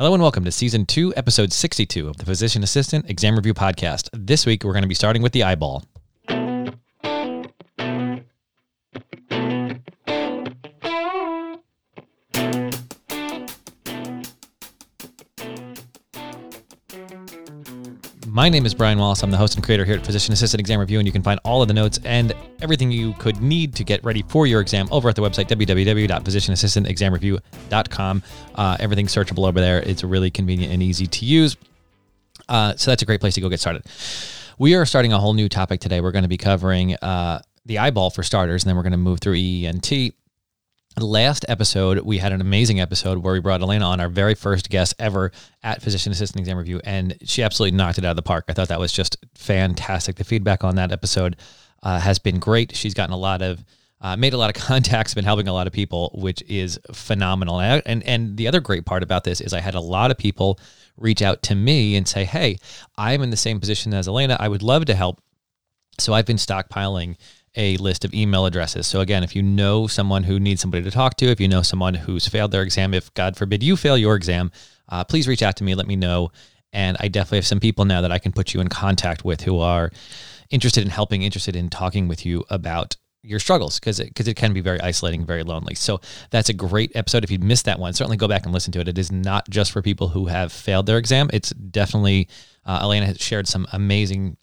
Hello and welcome to season two, episode 62 of the Physician Assistant Exam Review Podcast. This week, we're going to be starting with the eyeball. My name is Brian Wallace. I'm the host and creator here at Physician Assistant Exam Review, and you can find all of the notes and everything you could need to get ready for your exam over at the website www.physicianassistantexamreview.com. Uh, everything's searchable over there. It's really convenient and easy to use. Uh, so that's a great place to go get started. We are starting a whole new topic today. We're going to be covering uh, the eyeball for starters, and then we're going to move through EENT last episode we had an amazing episode where we brought elena on our very first guest ever at physician assistant exam review and she absolutely knocked it out of the park. I thought that was just fantastic. The feedback on that episode uh, has been great. She's gotten a lot of uh, made a lot of contacts been helping a lot of people which is phenomenal. And, and and the other great part about this is i had a lot of people reach out to me and say hey i'm in the same position as elena. I would love to help. So i've been stockpiling a list of email addresses. So again, if you know someone who needs somebody to talk to, if you know someone who's failed their exam, if God forbid you fail your exam, uh, please reach out to me. Let me know. And I definitely have some people now that I can put you in contact with who are interested in helping, interested in talking with you about your struggles because it, because it can be very isolating, very lonely. So that's a great episode. If you missed that one, certainly go back and listen to it. It is not just for people who have failed their exam. It's definitely uh, Elena has shared some amazing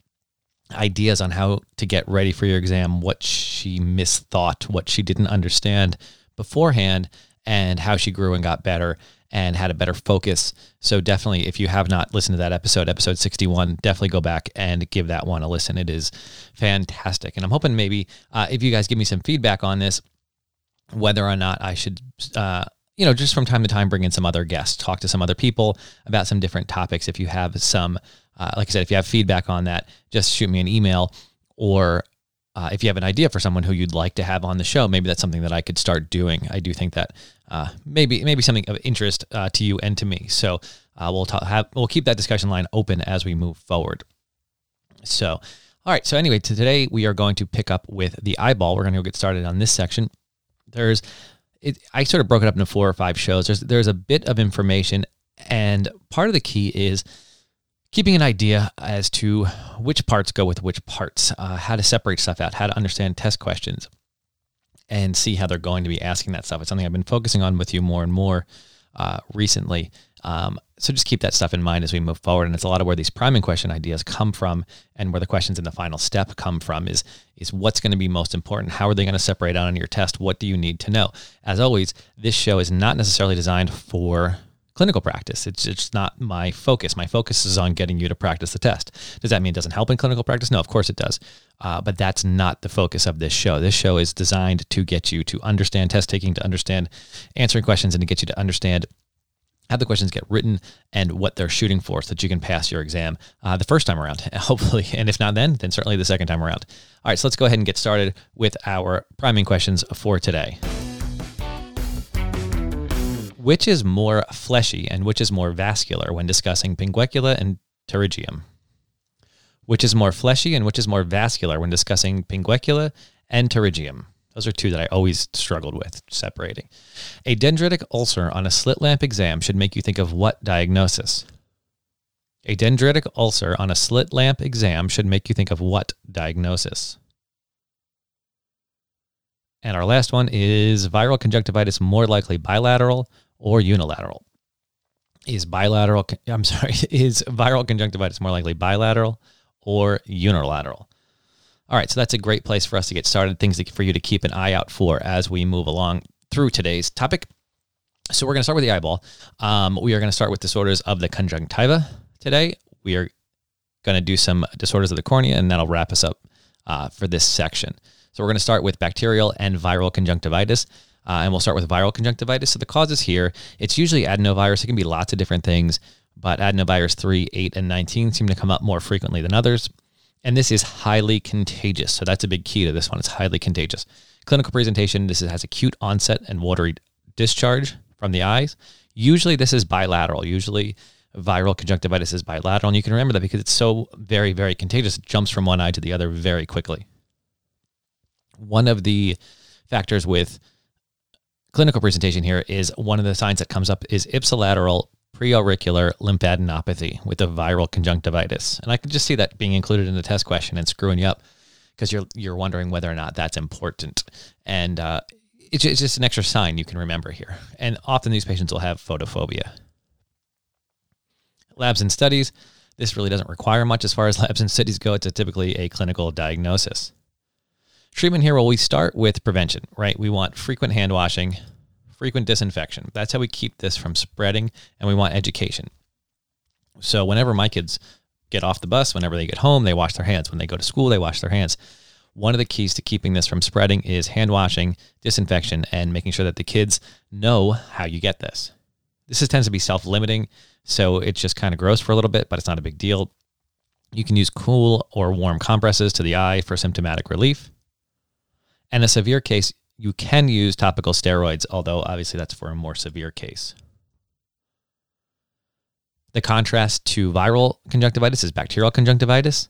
ideas on how to get ready for your exam, what she misthought, what she didn't understand beforehand, and how she grew and got better and had a better focus. So definitely, if you have not listened to that episode, episode 61, definitely go back and give that one a listen. It is fantastic. And I'm hoping maybe uh, if you guys give me some feedback on this, whether or not I should, uh, you know, just from time to time bring in some other guests, talk to some other people about some different topics. If you have some uh, like I said, if you have feedback on that, just shoot me an email or uh, if you have an idea for someone who you'd like to have on the show, maybe that's something that I could start doing. I do think that uh, maybe maybe something of interest uh, to you and to me. So uh, we'll ta- have we'll keep that discussion line open as we move forward. So, all right. So anyway, today we are going to pick up with the eyeball. We're going to get started on this section. There's, it, I sort of broke it up into four or five shows. There's there's a bit of information, and part of the key is keeping an idea as to which parts go with which parts, uh, how to separate stuff out, how to understand test questions, and see how they're going to be asking that stuff. It's something I've been focusing on with you more and more uh, recently. Um, so just keep that stuff in mind as we move forward. And it's a lot of where these priming question ideas come from, and where the questions in the final step come from. Is is what's going to be most important? How are they going to separate out on your test? What do you need to know? As always, this show is not necessarily designed for clinical practice. It's just not my focus. My focus is on getting you to practice the test. Does that mean it doesn't help in clinical practice? No, of course it does. Uh, but that's not the focus of this show. This show is designed to get you to understand test taking, to understand answering questions, and to get you to understand how the questions get written and what they're shooting for so that you can pass your exam uh, the first time around, hopefully. And if not then, then certainly the second time around. All right, so let's go ahead and get started with our priming questions for today which is more fleshy and which is more vascular when discussing pinguecula and pterygium? Which is more fleshy and which is more vascular when discussing pinguecula and pterygium? Those are two that I always struggled with separating. A dendritic ulcer on a slit lamp exam should make you think of what diagnosis? A dendritic ulcer on a slit lamp exam should make you think of what diagnosis? And our last one is viral conjunctivitis more likely bilateral or unilateral. Is bilateral, I'm sorry, is viral conjunctivitis more likely bilateral or unilateral? All right, so that's a great place for us to get started, things for you to keep an eye out for as we move along through today's topic. So we're going to start with the eyeball. Um, we are going to start with disorders of the conjunctiva today. We are going to do some disorders of the cornea, and that'll wrap us up uh, for this section. So we're going to start with bacterial and viral conjunctivitis. Uh, and we'll start with viral conjunctivitis. So the causes here, it's usually adenovirus. It can be lots of different things, but adenovirus 3, 8, and 19 seem to come up more frequently than others. And this is highly contagious. So that's a big key to this one. It's highly contagious. Clinical presentation this has acute onset and watery discharge from the eyes. Usually this is bilateral. Usually viral conjunctivitis is bilateral. And you can remember that because it's so very, very contagious. It jumps from one eye to the other very quickly. One of the factors with clinical presentation here is one of the signs that comes up is ipsilateral preauricular lymphadenopathy with a viral conjunctivitis. And I could just see that being included in the test question and screwing you up because you're you're wondering whether or not that's important. And uh, it's, it's just an extra sign you can remember here. And often these patients will have photophobia. Labs and studies. This really doesn't require much as far as labs and studies go. It's typically a clinical diagnosis. Treatment here, well, we start with prevention, right? We want frequent hand washing, frequent disinfection. That's how we keep this from spreading, and we want education. So whenever my kids get off the bus, whenever they get home, they wash their hands. When they go to school, they wash their hands. One of the keys to keeping this from spreading is hand washing, disinfection, and making sure that the kids know how you get this. This is, tends to be self limiting, so it's just kind of gross for a little bit, but it's not a big deal. You can use cool or warm compresses to the eye for symptomatic relief. And a severe case, you can use topical steroids, although obviously that's for a more severe case. The contrast to viral conjunctivitis is bacterial conjunctivitis.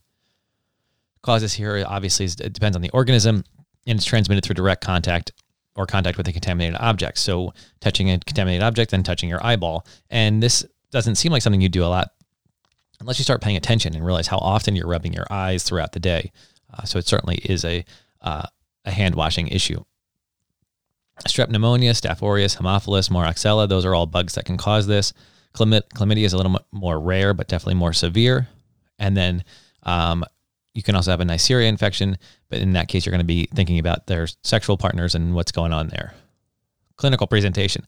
Causes here obviously it depends on the organism and it's transmitted through direct contact or contact with a contaminated object. So touching a contaminated object and touching your eyeball. And this doesn't seem like something you do a lot unless you start paying attention and realize how often you're rubbing your eyes throughout the day. Uh, so it certainly is a uh, a hand washing issue. Strep pneumonia, Staph aureus, Haemophilus, Moraxella, those are all bugs that can cause this. Chlamydia is a little more rare, but definitely more severe. And then um, you can also have a Neisseria infection, but in that case, you're going to be thinking about their sexual partners and what's going on there. Clinical presentation.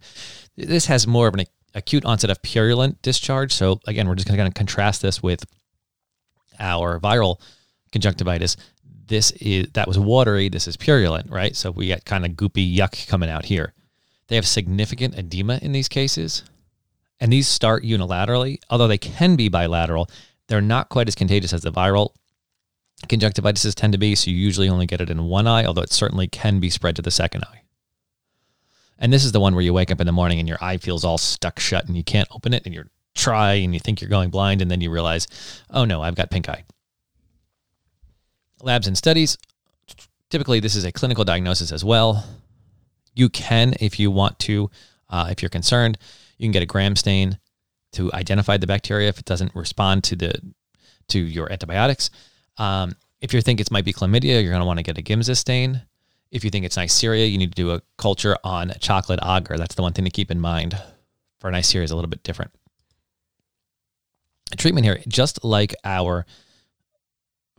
This has more of an acute onset of purulent discharge. So again, we're just going to contrast this with our viral conjunctivitis this is that was watery, this is purulent, right? So we get kind of goopy yuck coming out here. They have significant edema in these cases, and these start unilaterally, although they can be bilateral. They're not quite as contagious as the viral conjunctivitis tend to be, so you usually only get it in one eye, although it certainly can be spread to the second eye. And this is the one where you wake up in the morning and your eye feels all stuck shut and you can't open it and you try and you think you're going blind and then you realize, oh no, I've got pink eye labs and studies. Typically, this is a clinical diagnosis as well. You can, if you want to, uh, if you're concerned, you can get a gram stain to identify the bacteria if it doesn't respond to the to your antibiotics. Um, if you think it might be chlamydia, you're going to want to get a Giemsa stain. If you think it's Neisseria, you need to do a culture on chocolate agar. That's the one thing to keep in mind. For Neisseria is a little bit different. treatment here, just like our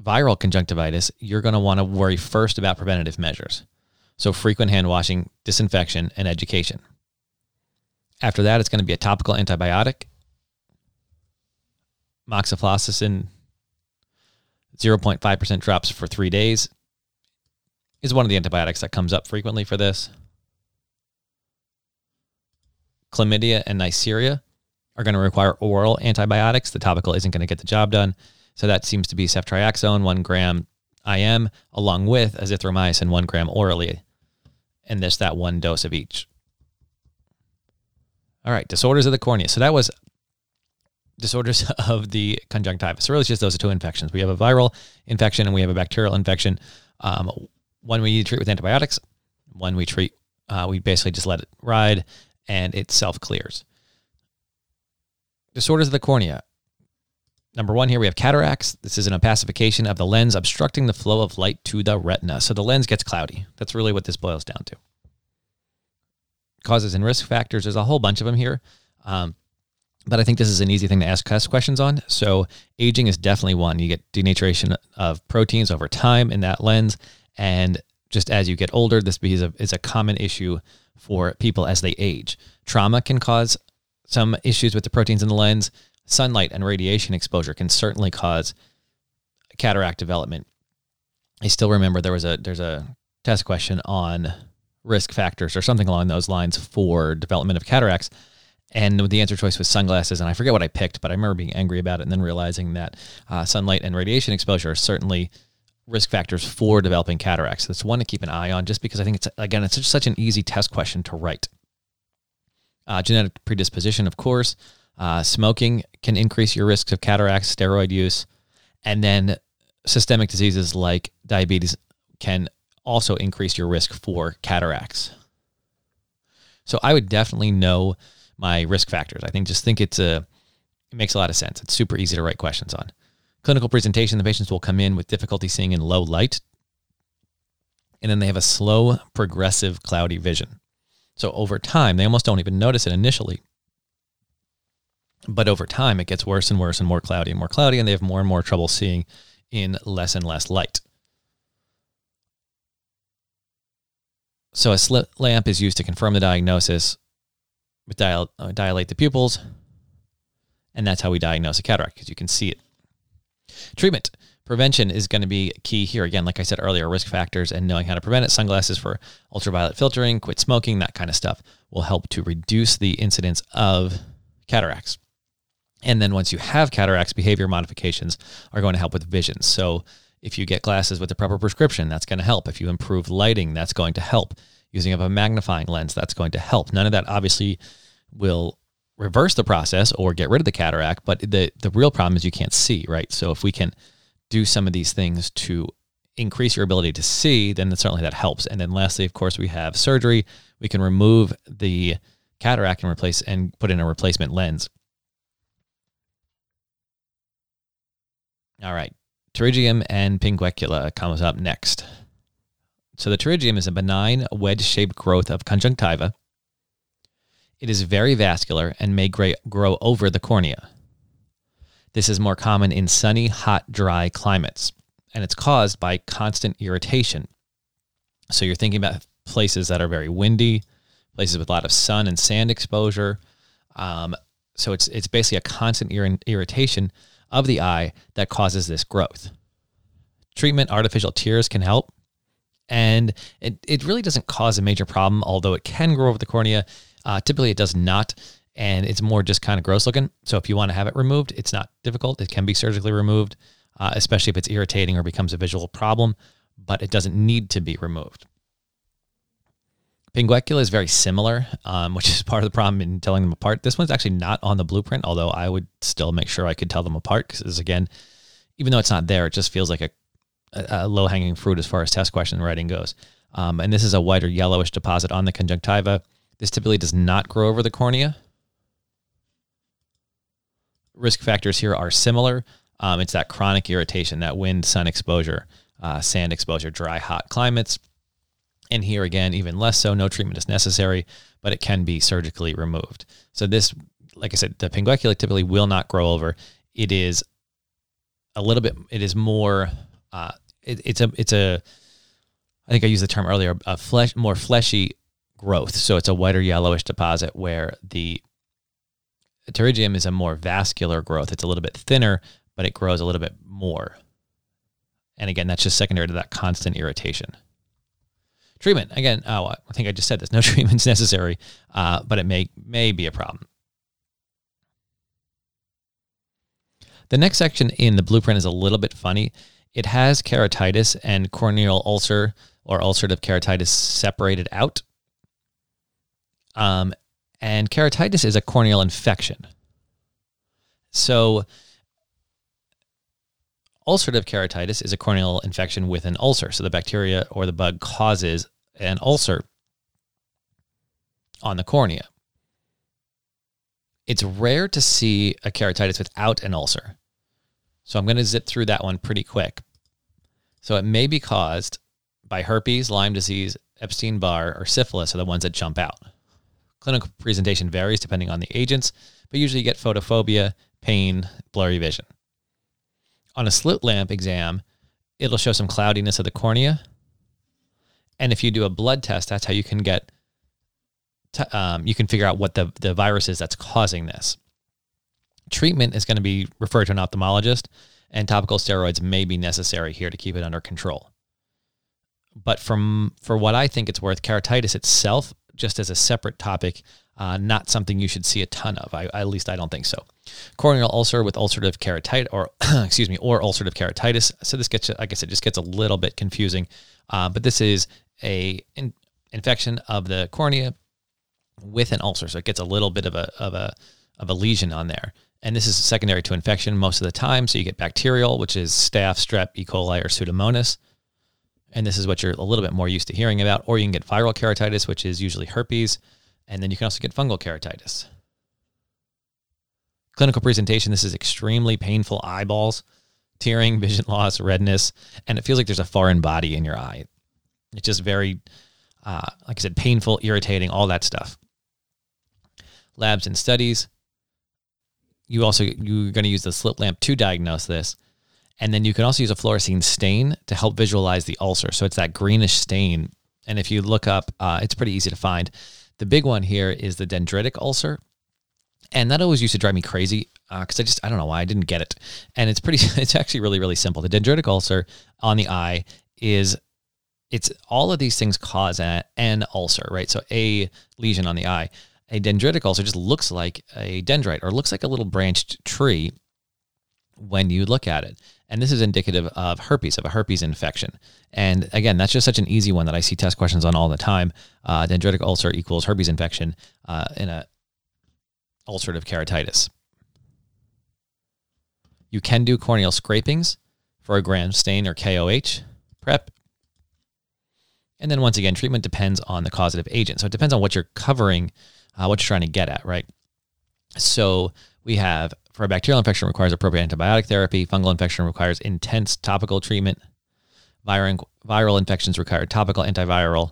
viral conjunctivitis, you're going to want to worry first about preventative measures. So, frequent hand washing, disinfection, and education. After that, it's going to be a topical antibiotic, moxifloxacin, 0.5% drops for three days is one of the antibiotics that comes up frequently for this. Chlamydia and Neisseria are going to require oral antibiotics. The topical isn't going to get the job done. So that seems to be ceftriaxone, one gram IM, along with azithromycin, one gram orally, and this that one dose of each. All right, disorders of the cornea. So that was disorders of the conjunctivitis. So really, it's just those two infections. We have a viral infection and we have a bacterial infection. Um, one we treat with antibiotics. One we treat, uh, we basically just let it ride, and it self clears. Disorders of the cornea. Number one, here we have cataracts. This is an opacification of the lens, obstructing the flow of light to the retina. So the lens gets cloudy. That's really what this boils down to. Causes and risk factors, there's a whole bunch of them here. Um, but I think this is an easy thing to ask us questions on. So aging is definitely one. You get denaturation of proteins over time in that lens. And just as you get older, this is a, is a common issue for people as they age. Trauma can cause some issues with the proteins in the lens sunlight and radiation exposure can certainly cause cataract development. I still remember there was a there's a test question on risk factors or something along those lines for development of cataracts. And the answer choice was sunglasses. And I forget what I picked, but I remember being angry about it and then realizing that uh, sunlight and radiation exposure are certainly risk factors for developing cataracts. That's one to keep an eye on just because I think it's, again, it's such an easy test question to write. Uh, genetic predisposition, of course. Uh, smoking can increase your risks of cataracts, steroid use, and then systemic diseases like diabetes can also increase your risk for cataracts. So I would definitely know my risk factors. I think just think it's a it makes a lot of sense. It's super easy to write questions on. Clinical presentation, the patients will come in with difficulty seeing in low light. And then they have a slow, progressive, cloudy vision. So over time, they almost don't even notice it initially. But over time, it gets worse and worse and more cloudy and more cloudy, and they have more and more trouble seeing in less and less light. So a slit lamp is used to confirm the diagnosis, with dial, uh, dilate the pupils, and that's how we diagnose a cataract because you can see it. Treatment prevention is going to be key here. Again, like I said earlier, risk factors and knowing how to prevent it. Sunglasses for ultraviolet filtering, quit smoking, that kind of stuff will help to reduce the incidence of cataracts. And then once you have cataracts, behavior modifications are going to help with vision. So if you get glasses with the proper prescription, that's going to help. If you improve lighting, that's going to help. Using of a magnifying lens, that's going to help. None of that obviously will reverse the process or get rid of the cataract, but the the real problem is you can't see, right? So if we can do some of these things to increase your ability to see, then certainly that helps. And then lastly, of course, we have surgery. We can remove the cataract and replace and put in a replacement lens. All right. Pterygium and pinguecula comes up next. So the pterygium is a benign wedge-shaped growth of conjunctiva. It is very vascular and may grow over the cornea. This is more common in sunny, hot, dry climates, and it's caused by constant irritation. So you're thinking about places that are very windy, places with a lot of sun and sand exposure. Um, so it's it's basically a constant ir- irritation of the eye that causes this growth. Treatment, artificial tears can help. And it, it really doesn't cause a major problem, although it can grow over the cornea. Uh, typically, it does not, and it's more just kind of gross looking. So, if you want to have it removed, it's not difficult. It can be surgically removed, uh, especially if it's irritating or becomes a visual problem, but it doesn't need to be removed. Pinguecula is very similar, um, which is part of the problem in telling them apart. This one's actually not on the blueprint, although I would still make sure I could tell them apart because, again, even though it's not there, it just feels like a, a low hanging fruit as far as test question writing goes. Um, and this is a white or yellowish deposit on the conjunctiva. This typically does not grow over the cornea. Risk factors here are similar. Um, it's that chronic irritation, that wind, sun exposure, uh, sand exposure, dry, hot climates and here again, even less so, no treatment is necessary, but it can be surgically removed. So this, like I said, the pinguecula typically will not grow over. It is a little bit, it is more, uh, it, it's a, it's a, I think I used the term earlier, a flesh, more fleshy growth. So it's a whiter yellowish deposit where the pterygium is a more vascular growth. It's a little bit thinner, but it grows a little bit more. And again, that's just secondary to that constant irritation. Treatment again. Oh, I think I just said this. No treatment's necessary, uh, but it may may be a problem. The next section in the blueprint is a little bit funny. It has keratitis and corneal ulcer or ulcerative keratitis separated out. Um, and keratitis is a corneal infection. So, ulcerative keratitis is a corneal infection with an ulcer. So, the bacteria or the bug causes an ulcer on the cornea. It's rare to see a keratitis without an ulcer. So I'm going to zip through that one pretty quick. So it may be caused by herpes, Lyme disease, Epstein Barr, or syphilis are the ones that jump out. Clinical presentation varies depending on the agents, but usually you get photophobia, pain, blurry vision. On a slit lamp exam, it'll show some cloudiness of the cornea, and if you do a blood test, that's how you can get, to, um, you can figure out what the, the virus is that's causing this. Treatment is going to be referred to an ophthalmologist, and topical steroids may be necessary here to keep it under control. But from for what I think it's worth, keratitis itself, just as a separate topic, uh, not something you should see a ton of. I, at least I don't think so. Corneal ulcer with ulcerative keratitis, or excuse me, or ulcerative keratitis. So this gets, like I said, just gets a little bit confusing. Uh, but this is a in, infection of the cornea with an ulcer, so it gets a little bit of a of a of a lesion on there. And this is secondary to infection most of the time. So you get bacterial, which is staph, strep, E. coli, or Pseudomonas. And this is what you're a little bit more used to hearing about. Or you can get viral keratitis, which is usually herpes. And then you can also get fungal keratitis. Clinical presentation this is extremely painful eyeballs, tearing, vision loss, redness, and it feels like there's a foreign body in your eye. It's just very, uh, like I said, painful, irritating, all that stuff. Labs and studies. You also you're going to use the slit lamp to diagnose this, and then you can also use a fluorescein stain to help visualize the ulcer. So it's that greenish stain, and if you look up, uh, it's pretty easy to find. The big one here is the dendritic ulcer, and that always used to drive me crazy because uh, I just I don't know why I didn't get it. And it's pretty it's actually really really simple. The dendritic ulcer on the eye is it's all of these things cause an ulcer, right? So a lesion on the eye. A dendritic ulcer just looks like a dendrite or looks like a little branched tree when you look at it. And this is indicative of herpes, of a herpes infection. And again, that's just such an easy one that I see test questions on all the time. Uh, dendritic ulcer equals herpes infection uh, in a ulcerative keratitis. You can do corneal scrapings for a gram stain or KOH prep. And then once again, treatment depends on the causative agent. So it depends on what you're covering, uh, what you're trying to get at, right? So we have for a bacterial infection requires appropriate antibiotic therapy. Fungal infection requires intense topical treatment. Viral, viral infections require topical antiviral.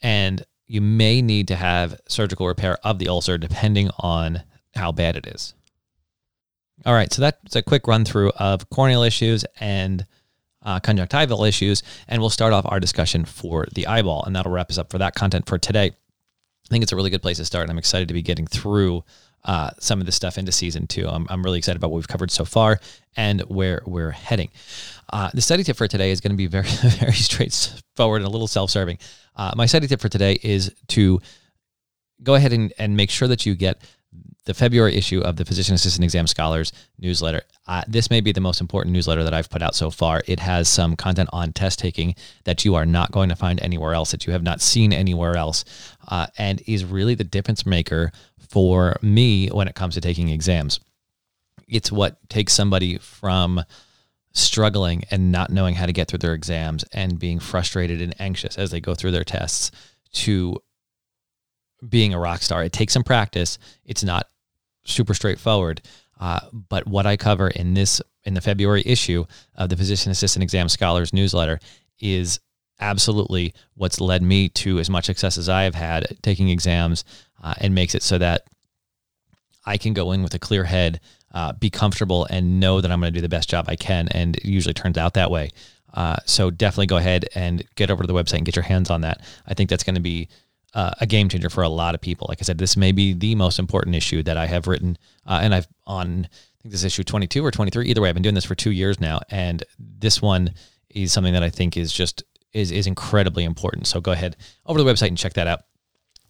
And you may need to have surgical repair of the ulcer depending on how bad it is. All right, so that's a quick run through of corneal issues and uh, conjunctival issues, and we'll start off our discussion for the eyeball, and that'll wrap us up for that content for today. I think it's a really good place to start, and I'm excited to be getting through uh, some of this stuff into season two. I'm, I'm really excited about what we've covered so far and where we're heading. Uh, the study tip for today is going to be very, very straightforward and a little self-serving. Uh, my study tip for today is to go ahead and, and make sure that you get the February issue of the Physician Assistant Exam Scholars newsletter. Uh, this may be the most important newsletter that I've put out so far. It has some content on test taking that you are not going to find anywhere else, that you have not seen anywhere else, uh, and is really the difference maker for me when it comes to taking exams. It's what takes somebody from struggling and not knowing how to get through their exams and being frustrated and anxious as they go through their tests to being a rock star. It takes some practice. It's not super straightforward. Uh, but what I cover in this in the February issue of the Physician Assistant Exam Scholars newsletter is absolutely what's led me to as much success as I have had taking exams uh, and makes it so that I can go in with a clear head, uh, be comfortable, and know that I'm going to do the best job I can. And it usually turns out that way. Uh, so definitely go ahead and get over to the website and get your hands on that. I think that's going to be uh, a game changer for a lot of people. Like I said, this may be the most important issue that I have written, uh, and I've on I think this issue 22 or 23. Either way, I've been doing this for two years now, and this one is something that I think is just is is incredibly important. So go ahead over to the website and check that out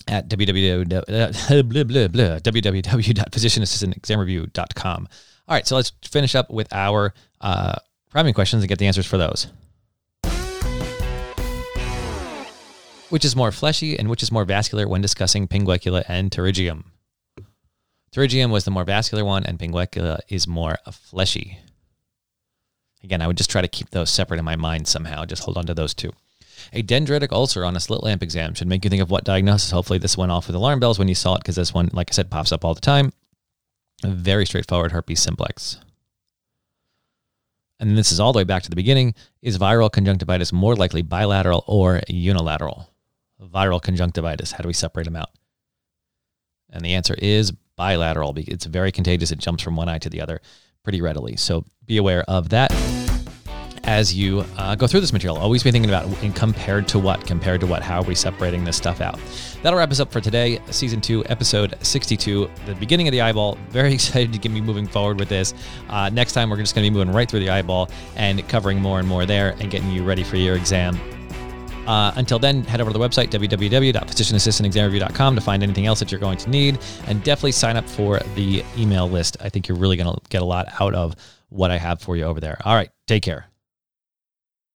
at www.physicianassistantexamreview.com. All right, so let's finish up with our uh, priming questions and get the answers for those. Which is more fleshy and which is more vascular when discussing pinguecula and pterygium? Pterygium was the more vascular one, and pinguecula is more fleshy. Again, I would just try to keep those separate in my mind somehow. Just hold on to those two. A dendritic ulcer on a slit lamp exam should make you think of what diagnosis. Hopefully, this went off with alarm bells when you saw it because this one, like I said, pops up all the time. Very straightforward herpes simplex. And this is all the way back to the beginning. Is viral conjunctivitis more likely bilateral or unilateral? Viral conjunctivitis, how do we separate them out? And the answer is bilateral. It's very contagious. It jumps from one eye to the other pretty readily. So be aware of that as you uh, go through this material. Always be thinking about in compared to what, compared to what, how are we separating this stuff out? That'll wrap us up for today, season two, episode 62, the beginning of the eyeball. Very excited to get me moving forward with this. Uh, next time, we're just going to be moving right through the eyeball and covering more and more there and getting you ready for your exam. Uh, until then, head over to the website, www.physicianassistantexamreview.com to find anything else that you're going to need. And definitely sign up for the email list. I think you're really going to get a lot out of what I have for you over there. All right, take care.